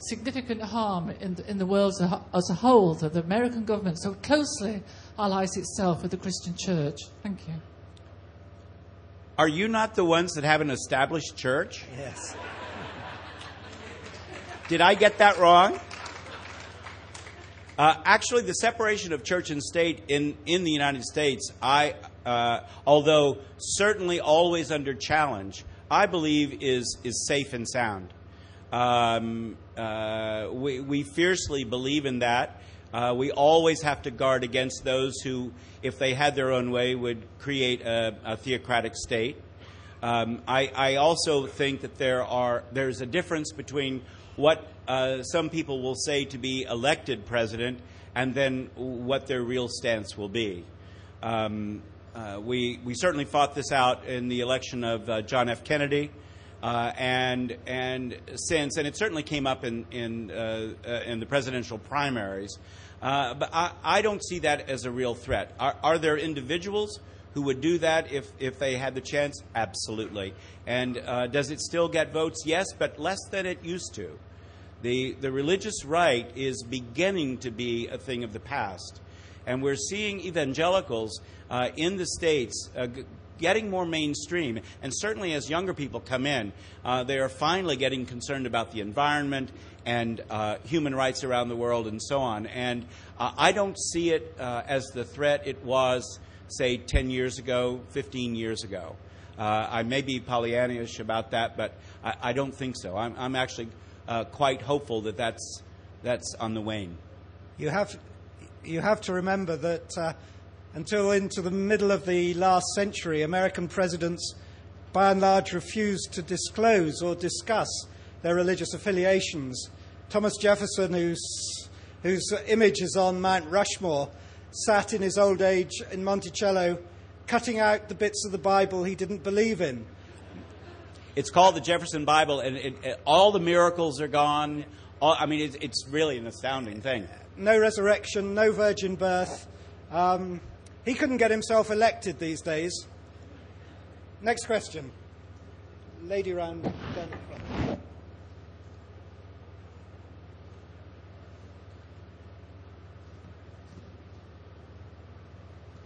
significant harm in the, in the world as a, as a whole that the American government so closely allies itself with the Christian church. Thank you. Are you not the ones that have an established church? Yes. Did I get that wrong? Uh, actually, the separation of church and state in, in the United States, I, uh, although certainly always under challenge, I believe is, is safe and sound. Um, uh, we, we fiercely believe in that. Uh, we always have to guard against those who, if they had their own way, would create a, a theocratic state. Um, I, I also think that there are there's a difference between what uh, some people will say to be elected president and then what their real stance will be. Um, uh, we, we certainly fought this out in the election of uh, John F. Kennedy. Uh, and and since and it certainly came up in in uh, uh, in the presidential primaries, uh, but I, I don't see that as a real threat. Are, are there individuals who would do that if if they had the chance? Absolutely. And uh, does it still get votes? Yes, but less than it used to. The the religious right is beginning to be a thing of the past, and we're seeing evangelicals uh, in the states getting more mainstream. And certainly as younger people come in, uh, they are finally getting concerned about the environment and uh, human rights around the world and so on. And uh, I don't see it uh, as the threat it was, say, 10 years ago, 15 years ago. Uh, I may be Pollyannish about that, but I, I don't think so. I'm, I'm actually uh, quite hopeful that that's, that's on the wane. You have, you have to remember that until into the middle of the last century, American presidents by and large refused to disclose or discuss their religious affiliations. Thomas Jefferson, whose, whose image is on Mount Rushmore, sat in his old age in Monticello cutting out the bits of the Bible he didn't believe in. It's called the Jefferson Bible, and it, it, all the miracles are gone. All, I mean, it, it's really an astounding thing. No resurrection, no virgin birth. Um, he couldn't get himself elected these days. Next question. Lady round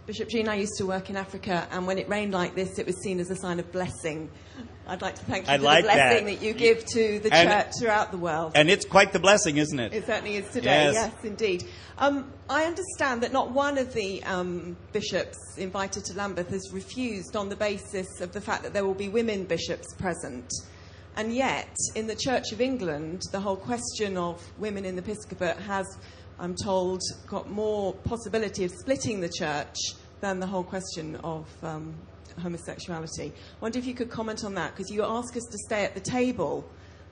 Bishop Gene, I used to work in Africa, and when it rained like this, it was seen as a sign of blessing. I'd like to thank you I for like the blessing that. that, you give to the And- church throughout the world. And it's quite the blessing, isn't it? It certainly is today, Yes. yes, indeed. Um, I understand that not one of the um, bishops invited to Lambeth has refused on the basis of the fact that there will be women bishops present. And yet, in the Church of England, the whole question of women in the episcopate has, I'm told, got more possibility of splitting the church than the whole question of um, homosexuality. I wonder if you could comment on that, because you ask us to stay at the table,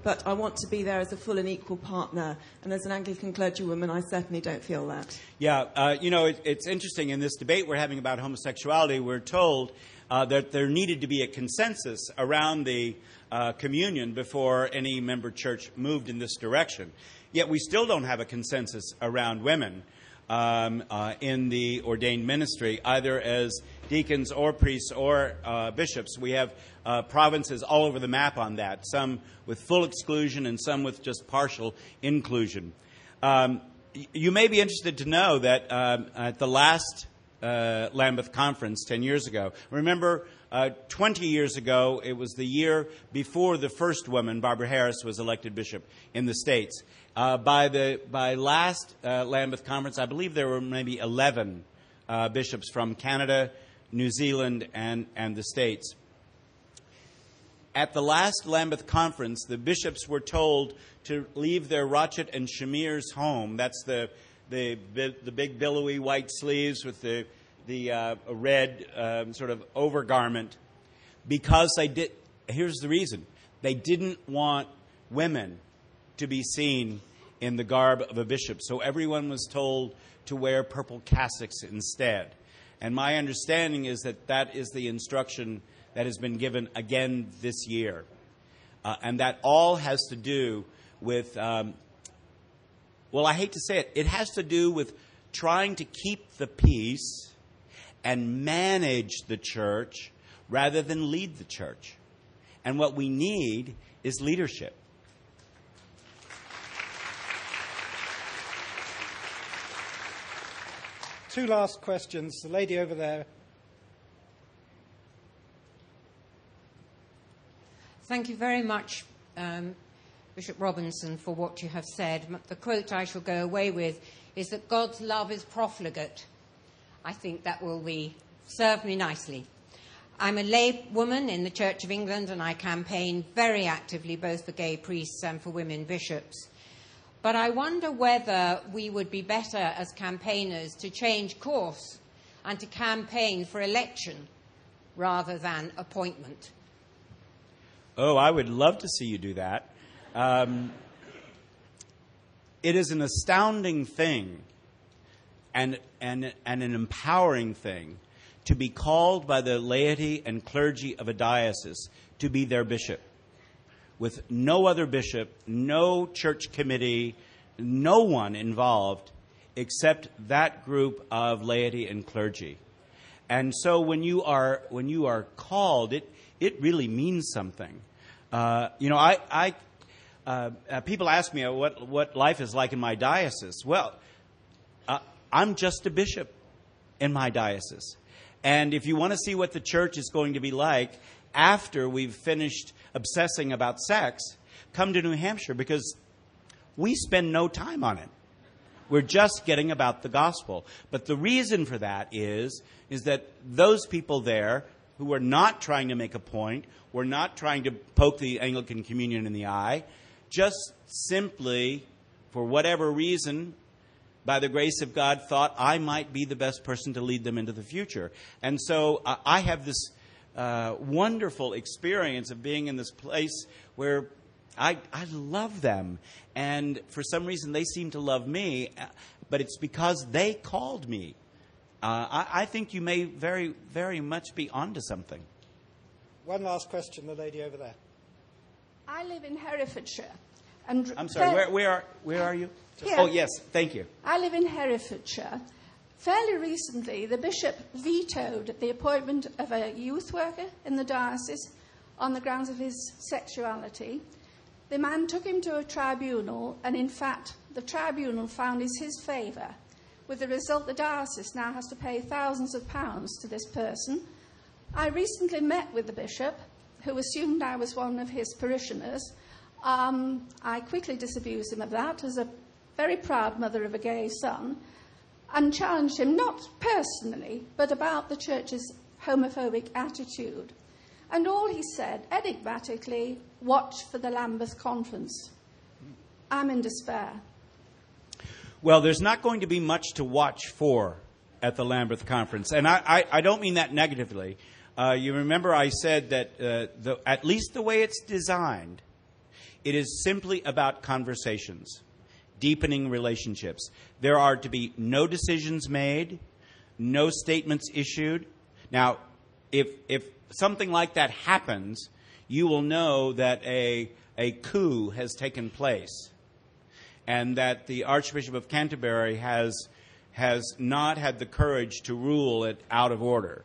but I want to be there as a full and equal partner. And as an Anglican clergywoman, I certainly don't feel that. Yeah, uh, you know, it, it's interesting. In this debate we're having about homosexuality, we're told uh, that there needed to be a consensus around the uh, communion before any member church moved in this direction. Yet we still don't have a consensus around women um, uh, in the ordained ministry, either as deacons or priests or uh, bishops. We have uh, provinces all over the map on that, some with full exclusion and some with just partial inclusion. Um, you may be interested to know that um, at the last uh, Lambeth conference 10 years ago, remember uh, 20 years ago, it was the year before the first woman, Barbara Harris, was elected bishop in the States. Uh, by the by last uh, Lambeth conference, I believe there were maybe 11 uh, bishops from Canada, New Zealand, and, and the States. At the last Lambeth conference, the bishops were told to leave their rochet and chimeres home. That's the, the, the big billowy white sleeves with the the uh, red um, sort of overgarment because they did. Here's the reason: they didn't want women to be seen in the garb of a bishop, so everyone was told to wear purple cassocks instead. And my understanding is that that is the instruction that has been given again this year. Uh, and that all has to do with, um, well, I hate to say it, it has to do with trying to keep the peace and manage the church rather than lead the church. And what we need is leadership. Two last questions. The lady over there. Thank you very much, um, Bishop Robinson, for what you have said. The quote I shall go away with is that God's love is profligate. I think that will be serve me nicely. I'm a lay woman in the Church of England and I campaign very actively both for gay priests and for women bishops. But I wonder whether we would be better as campaigners to change course and to campaign for election rather than appointment. Oh, I would love to see you do that. Um, it is an astounding thing and, and, and an empowering thing to be called by the laity and clergy of a diocese to be their bishop with no other bishop, no church committee, no one involved except that group of laity and clergy. And so when you are when you are called, it it really means something. Uh, you know, I, I uh, uh, people ask me what what life is like in my diocese. Well, uh, I'm just a bishop in my diocese, and if you want to see what the church is going to be like after we've finished obsessing about sex, come to New Hampshire because we spend no time on it. We're just getting about the gospel. But the reason for that is, is that those people there who are not trying to make a point, were not trying to poke the Anglican Communion in the eye, just simply, for whatever reason, by the grace of God, thought I might be the best person to lead them into the future. And so uh, I have this uh, wonderful experience of being in this place where I, I love them. And for some reason, they seem to love me, uh, but it's because they called me. Uh, I, I, think you may very, very much be onto something. One last question, the lady over there. I live in Herefordshire. And I'm sorry, where, where, are, where are you? Here. Oh, yes, thank you. I live in Herefordshire. Fairly recently, the bishop vetoed the appointment of a youth worker in the diocese on the grounds of his sexuality. The man took him to a tribunal, and in fact, the tribunal found in his favour, with the result the diocese now has to pay thousands of pounds to this person. I recently met with the bishop, who assumed I was one of his parishioners. Um, I quickly disabused him of that as a very proud mother of a gay son and challenged him not personally, but about the church's homophobic attitude. And all he said, enigmatically, watch for the Lambeth conference. I'm in despair. Well, there's not going to be much to watch for at the Lambeth conference. And I, I, I don't mean that negatively. Uh, you remember I said that uh, the, at least the way it's designed, it is simply about conversations deepening relationships. There are to be no decisions made, no statements issued. Now, if, if something like that happens, you will know that a, a coup has taken place and that the Archbishop of Canterbury has, has not had the courage to rule it out of order.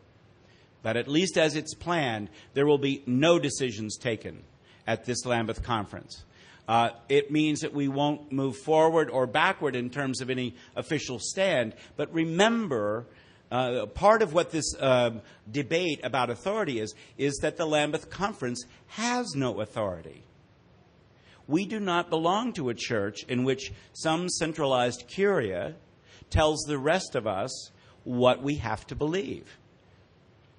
But at least as it's planned, there will be no decisions taken at this Lambeth conference. Uh, it means that we won't move forward or backward in terms of any official stand. But remember, uh, part of what this uh, debate about authority is, is that the Lambeth Conference has no authority. We do not belong to a church in which some centralized curia tells the rest of us what we have to believe.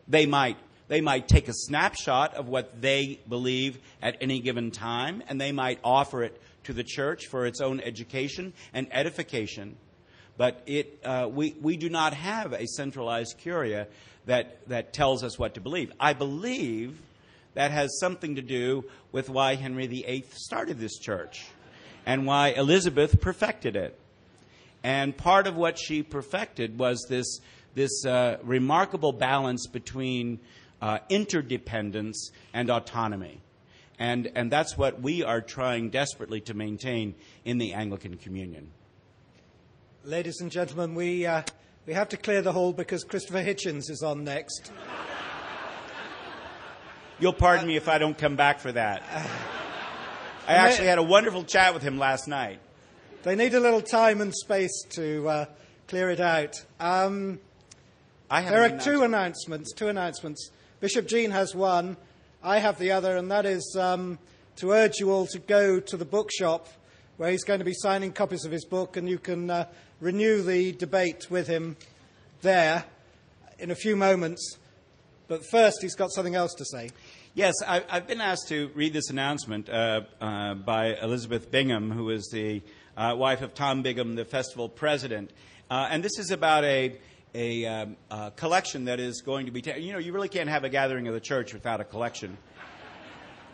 They might they might take a snapshot of what they believe at any given time, and they might offer it to the church for its own education and edification. but it, uh, we, we do not have a centralized curia that, that tells us what to believe. I believe that has something to do with why Henry VIII started this church and why Elizabeth perfected it. And part of what she perfected was this, this uh, remarkable balance between uh, interdependence and autonomy. And, and that's what we are trying desperately to maintain in the Anglican Communion. Ladies and gentlemen, we, uh, we have to clear the hall because Christopher Hitchens is on next. You'll pardon me if I don't come back for that. I actually had a wonderful chat with him last night. They need a little time and space to uh, clear it out. Um, there are two announcements. Two announcements. Bishop Gene has one. I have the other, and that is um, to urge you all to go to the bookshop where he's going to be signing copies of his book, and you can uh, renew the debate with him there in a few moments. But first, he's got something else to say. Yes, I, have been asked to read this announcement uh, uh, by Elizabeth Bingham, who is the uh, wife of Tom Bingham, the festival president. Uh, and this is about a, a, um, a, collection that is going to be, ta- you know, you really can't have a gathering of the church without a collection.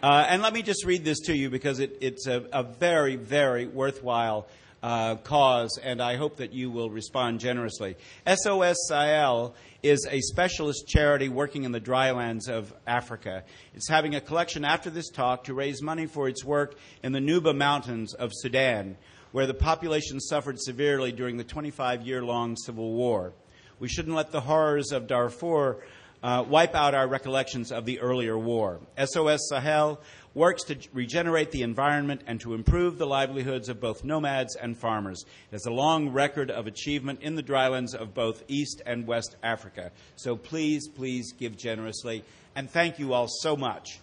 Uh, and let me just read this to you because it, it's a, a, very, very worthwhile uh, cause, and I hope that you will respond generously. SOS Sahel is a specialist charity working in the drylands of Africa. It's having a collection after this talk to raise money for its work in the Nuba Mountains of Sudan, where the population suffered severely during the 25 year long civil war. We shouldn't let the horrors of Darfur uh, wipe out our recollections of the earlier war. SOS Sahel works to regenerate the environment and to improve the livelihoods of both nomads and farmers. It has a long record of achievement in the drylands of both East and West Africa. So please, please give generously. And thank you all so much